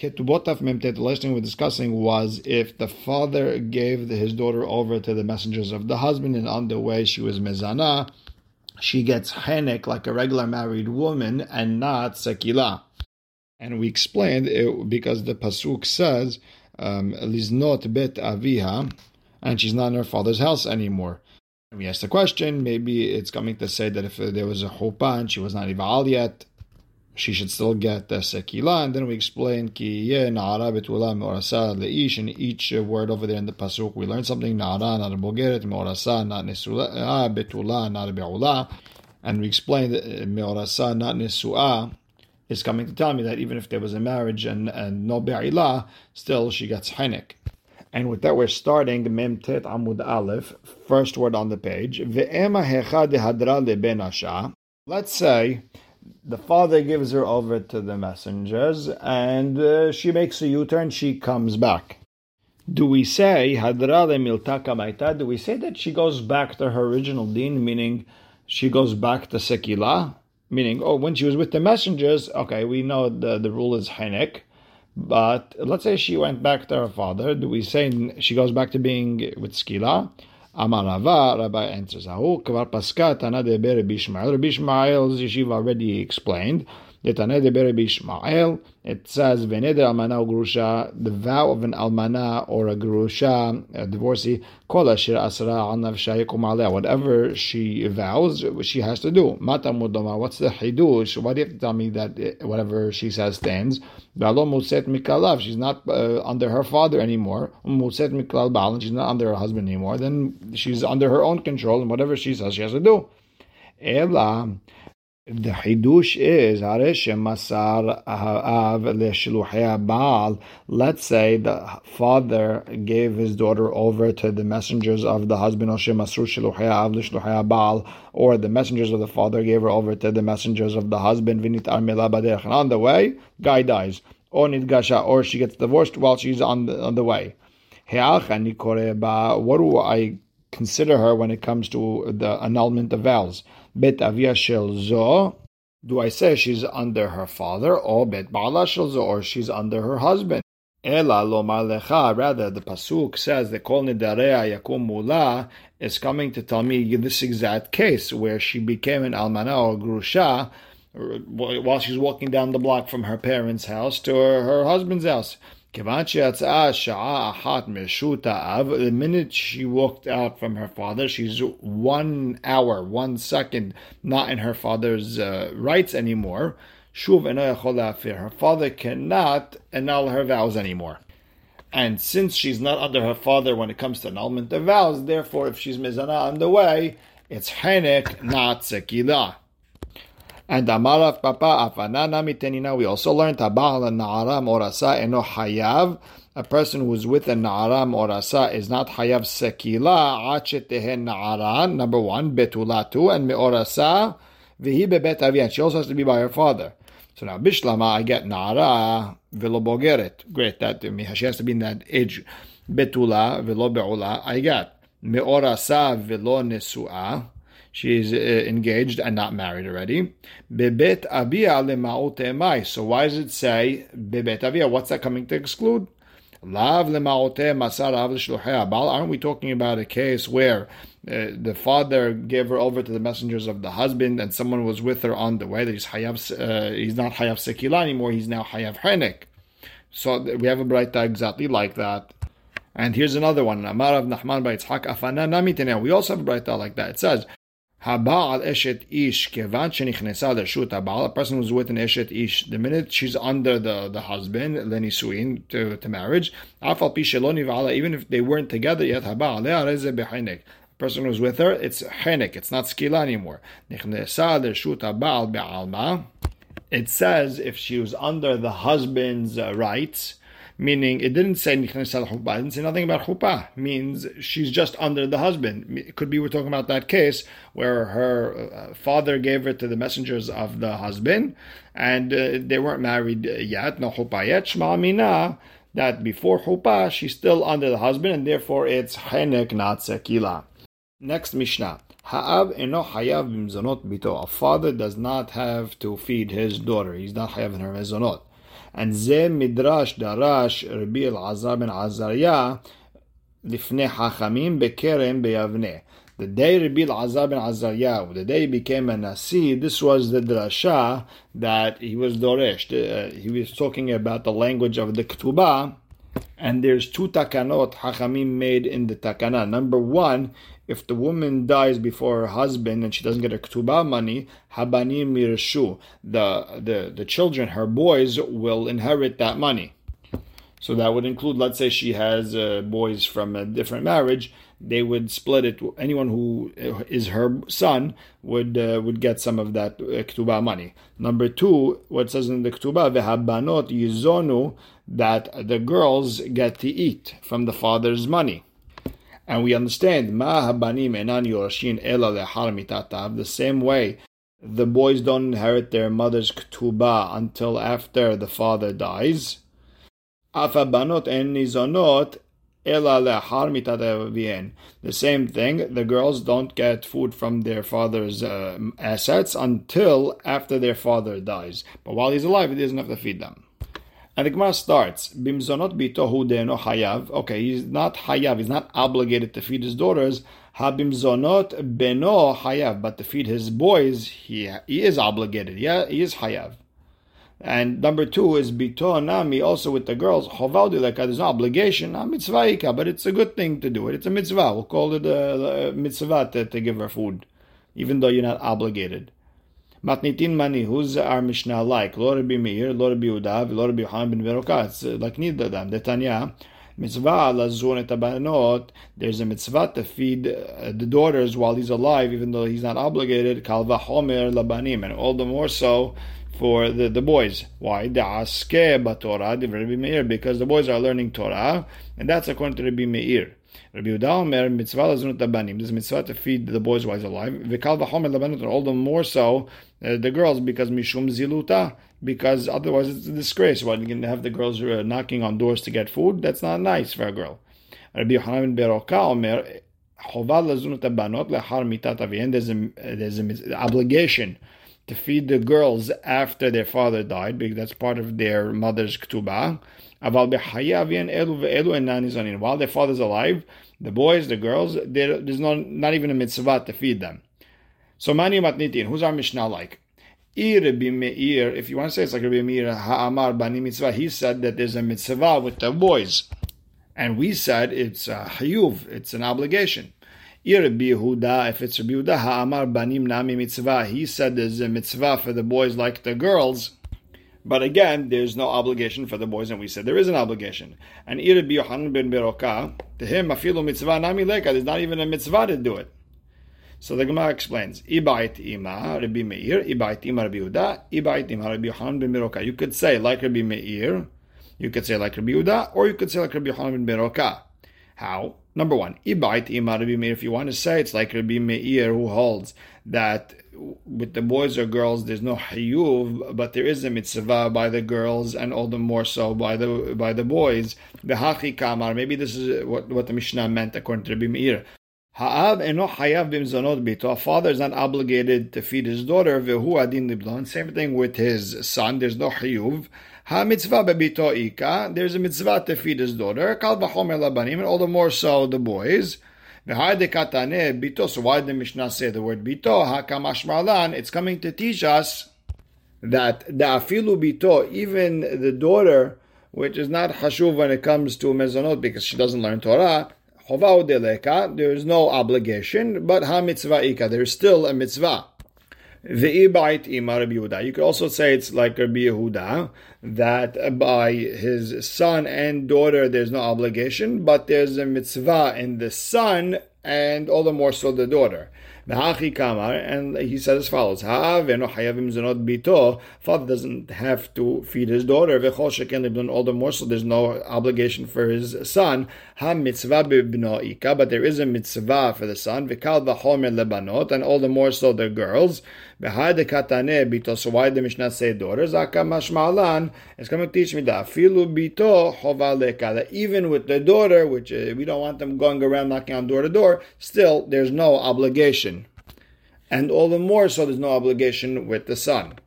Ketubotaf Memtet, the last thing we're discussing was if the father gave his daughter over to the messengers of the husband and on the way she was mezana, she gets henek like a regular married woman and not sekila. And we explained it because the pasuk says um, liznot bet aviha, and she's not in her father's house anymore. And we asked the question, maybe it's coming to say that if there was a chuppah and she was not ival yet, she should still get the sekila. And then we explain ki na'ara betula me'orasa le'ish. In each uh, word over there in the pasuk, we learned something. Na'ara, not a bogeret, me'orasa, not nesu'a, betula, not a be'ula. And we explained that uh, me'orasa, not nesu'a, is coming to tell me that even if there was a marriage and, and no be'ila, still she gets hinek. And with that, we're starting Mem Tet Amud Aleph, first word on the page. Let's say the father gives her over to the messengers and uh, she makes a U-turn, she comes back. Do we say hadra miltaka maita? Do we say that she goes back to her original din, meaning she goes back to sekila, meaning oh when she was with the messengers, okay, we know the the rule is henek, but let's say she went back to her father. Do we say she goes back to being with skila? Amar Rava, Rabbi answers, Ahu, Kvar Paska, Tana de Rabbi Ishmael. Rabbi Ishmael's yeshiva already explained. It says, Veneder Almana Grusha, the vow of an Almana or a Grusha, a divorcee, Kol Asher Asra Al whatever she vows, she has to do. Mata Mudoma, what's the Hidush? Why do you have to tell me that whatever she says stands? Muset Mikalav, she's not uh, under her father anymore. Muset Miklal Baal, she's not under her husband anymore. Then she's under her own control, and whatever she says, she has to do. Ela, the hidush is masar av baal. Let's say the father gave his daughter over to the messengers of the husband, av baal, or the messengers of the father gave her over to the messengers of the husband. Vinit And on the way, guy dies, or nidgasha, or she gets divorced while she's on the on the way. What do I consider her when it comes to the annulment of vows? Bet avia shel zo. Do I say she's under her father, or bet bala shel zo, or she's under her husband? Ela lo malecha. Rather, the pasuk says that kol nidarea yakum mula is coming to tell me this exact case where she became an almana or grusha while she's walking down the block from her parents' house to her, her husband's house. The minute she walked out from her father, she's one hour, one second not in her father's uh, rights anymore. Her father cannot annul her vows anymore. And since she's not under her father when it comes to annulment of vows, therefore, if she's mizana on the way, it's henek, not sekilah. And Amarav Papa Afanana Mitenina, we also learned Tabal Na'ara Morasa Eno Hayav. A person who's with a Na'ara Morasa is not Hayav Sekila Achetehen Na'ara, number one, Betulatu, and Meorasa Vihi Bebet. She also has to be by her father. So now Bishlama, I get Na'ara Velo Bogeret. Great, that she has to be in that age. Betula Velo Be'ula, I get. Meorasa Velo Nesu'ah she is uh, engaged and not married already. Bebet avia lema'ote So why does it say bebet avia? What's that coming to exclude? Lav lema'ote masar av Aren't we talking about a case where uh, the father gave her over to the messengers of the husband, and someone was with her on the way. That he's hayav, uh, he's not hayav sekila anymore. He's now hayav henek. So we have a braita exactly like that. And here's another one. Amar of Nachman by Yitzhak Afana Namitene. We also have a braita like that. It says Habal eshet ish kevan shenichnesa l'shut habal. A person who's with an eshet ish, the minute she's under the, the husband lenisuin to, to marriage, afal pisheloni v'ala. Even if they weren't together yet, habal le'areze behinek. The person who's with her, it's henek. It's not skila anymore. Nichnesa l'shut habal be'alma. It says if she was under the husband's uh, rights meaning it didn't say nichnas al It didn't say nothing about chuppah. Means she's just under the husband. It could be we're talking about that case where her uh, father gave her to the messengers of the husband, and uh, they weren't married yet. No chuppah yet. Shma mina that before chuppah she's still under the husband, and therefore it's henek not sekila. Next Mishnah. Ha'av eno hayav bimzonot bito. A father does not have to feed his daughter. He's not having her mezonot. And ze midrash darash Rabbi Elazar ben Azariah lifnei hachamim bekerem beyavneh. The day Rabbi Elazar ben Azariah, the day he became a Nasi, this was the drasha that he was doreshed. Uh, he was talking about the language of the Ketubah, and there's two takanot Hachamim made in the takana. Number one, if the woman dies before her husband and she doesn't get her ketubah money, habanim mirshu, the, the the children, her boys, will inherit that money. So that would include, let's say, she has uh, boys from a different marriage. They would split it. Anyone who is her son would uh, would get some of that uh, ketubah money. Number two, what says in the ketubah, vehabanot yizonu, that the girls get to eat from the father's money. And we understand ma habanim enan yorashin ela lehar mitatav. The same way, the boys don't inherit their mother's ketubah until after the father dies. Afabanot en nizonot ela lehar The same thing. The girls don't get food from their father's uh, assets until after their father dies. But while he's alive, he doesn't have to feed them. And the Gemara starts, Bimzonot bitohu deno hayav. Okay, he's not hayav, he's not obligated to feed his daughters. Habimzonot beno hayav, but to feed his boys, he, he is obligated. Yeah, he is hayav. And number two is bito nami, also with the girls. Chovaldi like there's no obligation, a mitzvah but it's a good thing to do it. It's a mitzvah. We'll call it a, a mitzvah to, to give her food, even though you're not obligated. Matnitin mani, who's our Mishnah like? Lo Rabbi Meir, Lo Rabbi Udav, Lo Rabbi Yohanan ben Beroka. It's like Nidadam, Detanya. Mitzvah lazun etabanot. There's a mitzvah to feed uh, the daughters while he's alive, even though he's not obligated. Kalva homer labanim, and all the more so for the, the boys. Why? Because the boys are learning Torah, and that's according to Rabbi Meir. Rabbi Yehuda Omer, mitzvah lazunut abanim. This mitzvah to feed the boys while he's alive. Vikal v'chomer labanut, and all the more so uh, the girls, because mishum ziluta, because otherwise it's a disgrace. Why well, you can have the girls uh, knocking on doors to get food? That's not nice for a girl. Rabbi Yohanan Beroka Omer, chovad lazunut abanot lehar mitat avihen. There's an there's obligation to feed the girls after their father died, because that's part of their mother's ketubah. While their father's alive, the boys, the girls, there's not, not even a mitzvah to feed them. So mani matnitin, who's our Mishnah like? If you want to say it's like Rabbi Meir Ha'amar Bani Mitzvah, he said that there's a mitzvah with the boys. And we said it's a hayuv, it's an obligation. If it's Rabbi Yehuda Ha'amar Banim Nami Mitzvah, he said there's a mitzvah for the boys like the girls. But again, there's no obligation for the boys, and we said there is an obligation. And Rabbi Yohanan ben Beroka, to him, afilu mitzvah nami leka, there's not even a mitzvah to do it. So the Gemara explains, Ibait ima Rabbi Meir, Ibait ima Rabbi Yehuda, Ibait ima Rabbi Yohanan ben Beroka. You could say like Rabbi Meir, you could say like Rabbi Yehuda, or you could say like Rabbi Yohanan ben Beroka. How? Number one, Ibait ima Rabbi Meir. If you want to say it's like Rabbi Meir who holds that with the boys or girls, there's no hayuv, but there is a mitzvah by the girls, and all the more so by the by the boys. The hachi kamar. Maybe this is what, what the Mishnah meant according to Rabbi Meir. Ha'av eno hayav bimzonot bito. A father is not obligated to feed his daughter. Vehu adin liblon. Same thing with his son. There's no hayuv. Ha mitzvah bebito ika. There's a mitzvah to feed his daughter. Kal v'chomer labanim, and all the more so the boys. So why did the Mishnah say the word bito? Hakamashmalan. It's coming to teach us that the afilu bito, even the daughter, which is not hashuv when it comes to mezonot because she doesn't learn Torah, there is no obligation, but ha mitzvah ika, there is still a mitzvah. Ve'ibait ima Rabbi Yehuda. You could also say it's like Rabbi Yehuda, that by his son and daughter there's no obligation, but there's a mitzvah in the son and all the more so the daughter. And he said as follows: Father doesn't have to feed his daughter. All the more so there's no obligation for his son. But there is a mitzvah for the son. And all the more so the girls. So why the Mishnah say daughters? It's going to teach me that even with the daughter, which uh, we don't want them going around knocking on door to door, still there's no obligation. And all the more so there's no obligation with the son.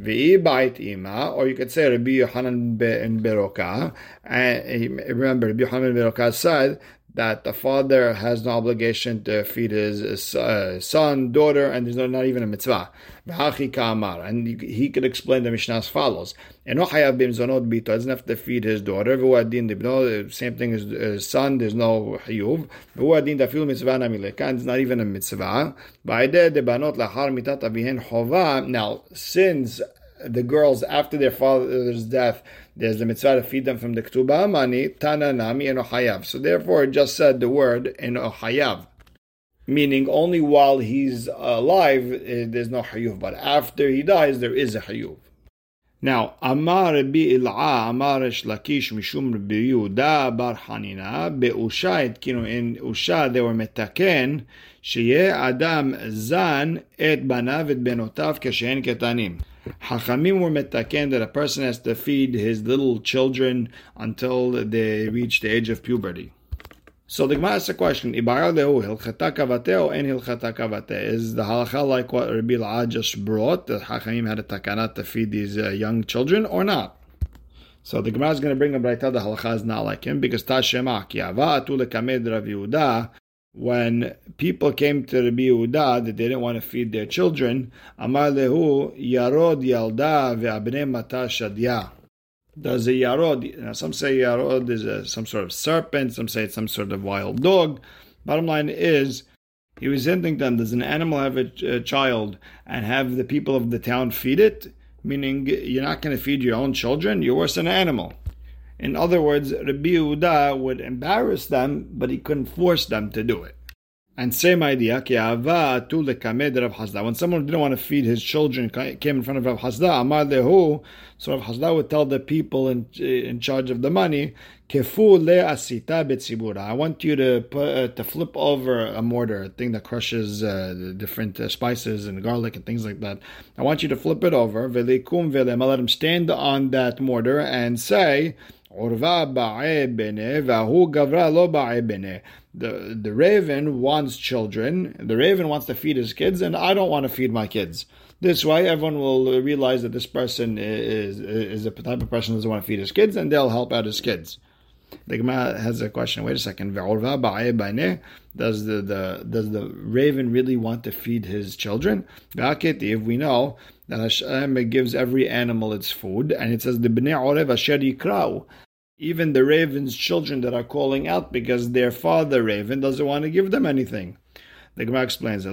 V'i bait ima, or you could say Rabbi Yohanan ben Beroka. Remember, Rabbi Yohanan ben Beroka said that the father has no obligation to feed his uh, son, daughter, and there's not even a mitzvah. And he could explain the Mishnah as follows. And doesn't have to feed his daughter. Same thing as his son, there's no hiyuv. And it's not even a mitzvah. Now, since the girls after their father's death, there's the mitzvah to feed them from the ktuba money, tana nami and ohayav. So therefore, it just said the word in ohayav, meaning only while he's alive eh, there's no hayuv, but after he dies there is a hayuv. Now, Amar Rabbi Il'a, Amar Shlakish Mishum Rabbi Yehuda Bar Hanina, Be'usha Etkinu, in Usha they were metaken, Sheye Adam Zan Et Banav Et Benotav Keshen Ketanim. Hachamim were metaken that a person has to feed his little children until they reach the age of puberty. So the Gemara asks a question: Is the halacha like what Rabbi La'ad just brought? The Hachamim had a takanat to feed these uh, young children, or not? So the Gemara is going to bring a brayta. The halacha is not like him because Tashemak Yava atu lekamed Rav Yehuda when people came to Rabbi Yehuda that they didn't want to feed their children, Amar lehu yarod yalda ve'abnei mata shadya. Does a yarod, some say yarod is a, some sort of serpent, some say it's some sort of wild dog. Bottom line is, he was hinting them, does an animal have a, a child and have the people of the town feed it? Meaning, you're not going to feed your own children, you're worse than an animal. In other words, Rabbi Yehuda would embarrass them, but he couldn't force them to do it. And same idea, when someone didn't want to feed his children, came in front of Rav Hasda, Amar lehu, so Rav Hasda would tell the people in, in charge of the money, Kefu le asita betzibura. I want you to put, uh, to flip over a mortar, a thing that crushes uh, different uh, spices and garlic and things like that. I want you to flip it over. Velikum velem. Let him stand on that mortar and say, the, the raven wants children, the raven wants to feed his kids, and I don't want to feed my kids. This way, everyone will realize that this person is, is a type of person who doesn't want to feed his kids, and they'll help out his kids. The Gemara has a question. Wait a second. Does the, the does the raven really want to feed his children? If we know that Hashem gives every animal its food, and it says the bnei orev asher yikrau even the raven's children that are calling out because their father raven doesn't want to give them anything. The Gemara explains it.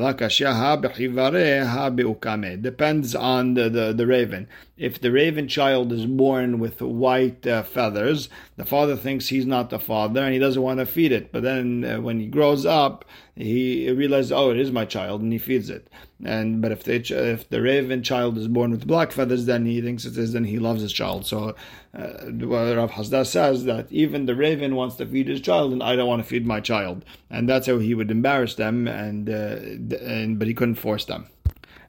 Depends on the, the, the, raven. If the raven child is born with white uh, feathers, the father thinks he's not the father and he doesn't want to feed it. But then uh, when he grows up, he realizes, oh, it is my child, and he feeds it. And but if the if the raven child is born with black feathers, then he thinks it is, then he loves his child. So uh, Rav Hasda says that even the raven wants to feed his child, and I don't want to feed my child, and that's how he would embarrass them, and uh, and but he couldn't force them.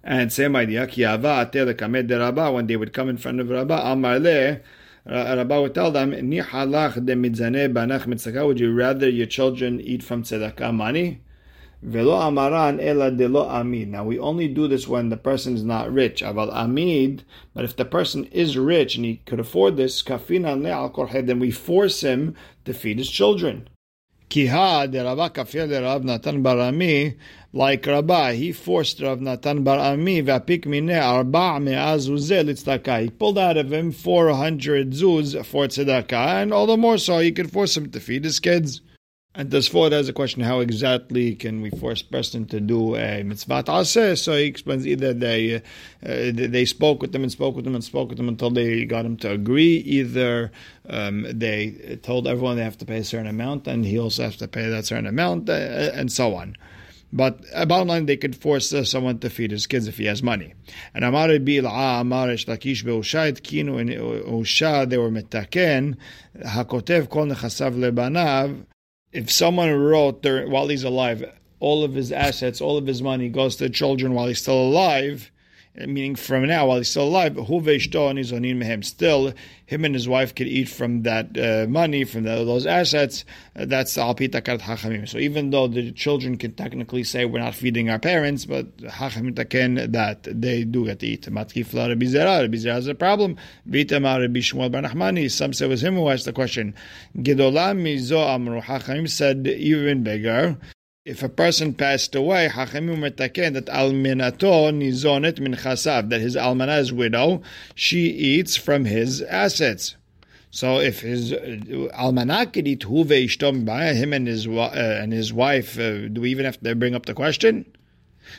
And same idea, when they would come in front of Rabbah, Amar le, Rabbah would tell them, Would you rather your children eat from tzedakah money? Velo amaran ela lo amid. Now we only do this when the person is not rich. Aval amid, but if the person is rich and he could afford this, kafina le'al then we force him to feed his children. Kiha de Rabba kafir de Rav Natan Barami, like Rabba, he forced Rav Natan Barami v'apik mine arba me'az He pulled out of him 400 zuz for tzedakah, and all the more so he could force him to feed his kids. And this Ford has a question: How exactly can we force person to do a mitzvah aseh? So he explains either they uh, they spoke with them and spoke with them and spoke with them until they got him to agree. Either um, they told everyone they have to pay a certain amount, and he also has to pay that certain amount, uh, and so on. But uh, bottom line, they could force uh, someone to feed his kids if he has money. And Amar Bil'a, Amar Lakish Be'ushayt Kinu in Usha, they were metaken, Hakotev kol nechasav lebanav, if someone wrote there, while he's alive, all of his assets, all of his money goes to the children while he's still alive, meaning from now while he's still alive, still him and his wife could eat from that uh, money, from the, those assets. Uh, that's al hachamim. So even though the children can technically say we're not feeding our parents, but hachamim taken that they do get to eat. Matkif la Rabbi Zera. Rabbi Zera has a problem. Vitama Rabbi Shmuel Bar Nachmani. Some say it was him who asked the question. Gedolam mizo amru. Hachamim said even bigger if a person passed away, that alminato nizonet min chasav, that his almana's widow, she eats from his assets. So if his uh, almanah could eat huve ishtom him and his uh, and his wife, uh, do we even have to bring up the question?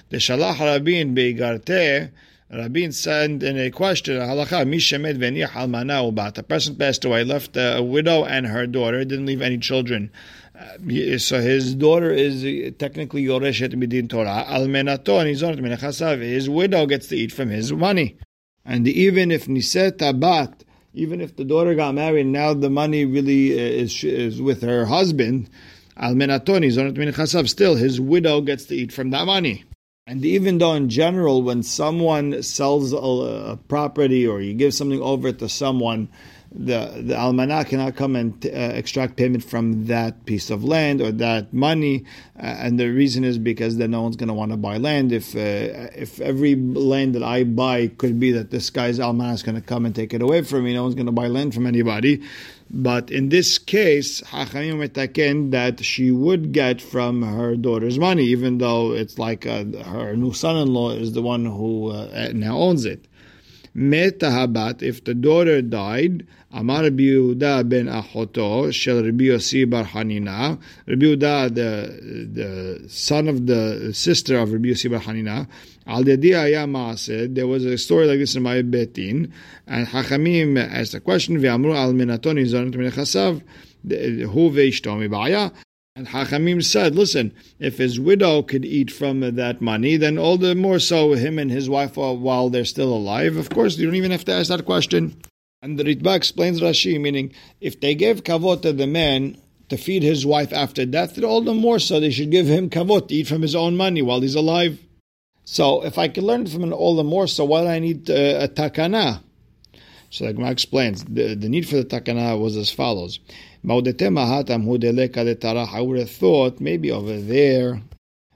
The shalach rabin beigarte. Rabin sent in a question, halacha, mishemed v'niach almana ubat. A person passed away, left a widow and her daughter, didn't leave any children. Uh, so his daughter is technically Yoreshet Midin Torah. Almenato and Menachasav. His widow gets to eat from his money. And even if Niset Abat, even if the daughter got married, now the money really is, is with her husband, Almenato and Menachasav, still his widow gets to eat from that money. And even though in general, when someone sells a, a property or you give something over to someone, the the almanach cannot come and uh, extract payment from that piece of land or that money, uh, and the reason is because then no one's going to want to buy land. If uh, if every land that I buy could be that this guy's almanach is going to come and take it away from me, no one's going to buy land from anybody. But in this case, Hachamim metaken that she would get from her daughter's money, even though it's like uh, her new son-in-law is the one who uh, now owns it. If the daughter died, Amar Yehuda ben Achoto shel Rabbi Yossi bar Hanina. Rabbi Yehuda, the, the son of the sister of Rabbi Yossi bar Hanina. Al Yadi said there was a story like this in my betin, and Hachamim asked a question. Ve'amru al minatoni zonat min hu ve'ishtomi ba'aya. And Hachamim said, listen, if his widow could eat from that money, then all the more so him and his wife while they're still alive. Of course, you don't even have to ask that question. And the Ritba explains Rashi, meaning if they gave kavod to the man to feed his wife after death, then all the more so they should give him kavod to eat from his own money while he's alive. So if I can learn from an all the more so, why do I need uh, a takana? So the Gemara explains the, the need for the takana was as follows. I would have thought maybe over there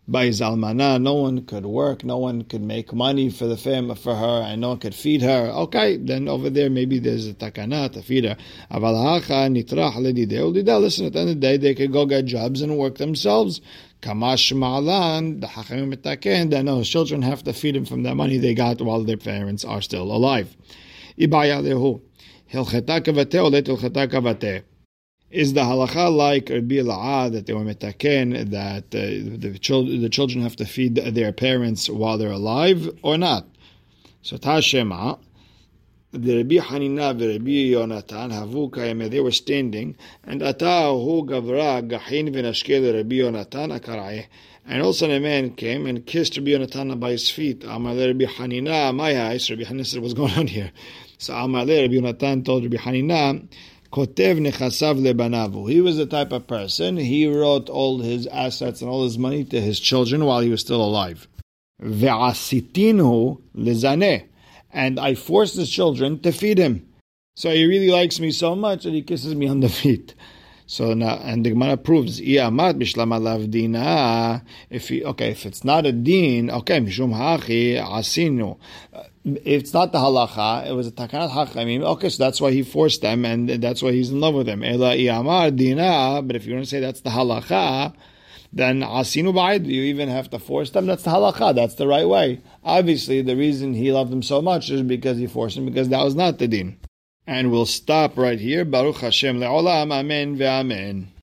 by Zalmana, no one could work, no one could make money for the family for her, and no one could feed her. Okay, then over there maybe there's a takana to feed her. Listen, at the end of the day, they could go get jobs and work themselves. Kamash Ma'alan, the Hachamim Metaken, that no, children have to feed them from the money they got while their parents are still alive. Is the halacha like Rabbi Ela'ah that they were metaken that uh, the, children, the children have to feed their parents while they're alive or not? So Tashema, the Rabbi Hanina and Rabbi Yonatan havu kayeme, they were standing, and atahu gavra gahin v'nashkel Rabbi Yonatan akara'eh. And also a man came and kissed Rabbi Yonatan by his feet. Amar Rabbi Hanina, my eyes. Rabbi Hanina said, what's going on here? So Amar Rabbi Yonatan told Rabbi Hanina, Kotev nechasav lebanavu. He was the type of person, he wrote all his assets and all his money to his children while he was still alive. Ve'asitinu lezaneh. And I forced his children to feed him. So he really likes me so much that he kisses me on the feet. So now, and the Gemara proves, if he, okay, if it's not a din, okay, mishum hachi asinu. It's not the halacha, it was a takanat hachamim. Okay, so that's why he forced them, and that's why he's in love with them. Ela dina. But if you're going to say that's the halacha, then asinu ba'id, you even have to force them. That's the halacha. That's the right way. Obviously, the reason he loved them so much is because he forced them, because that was not the din. And we'll stop right here. Baruch Hashem le'olam. Amen ve'amen.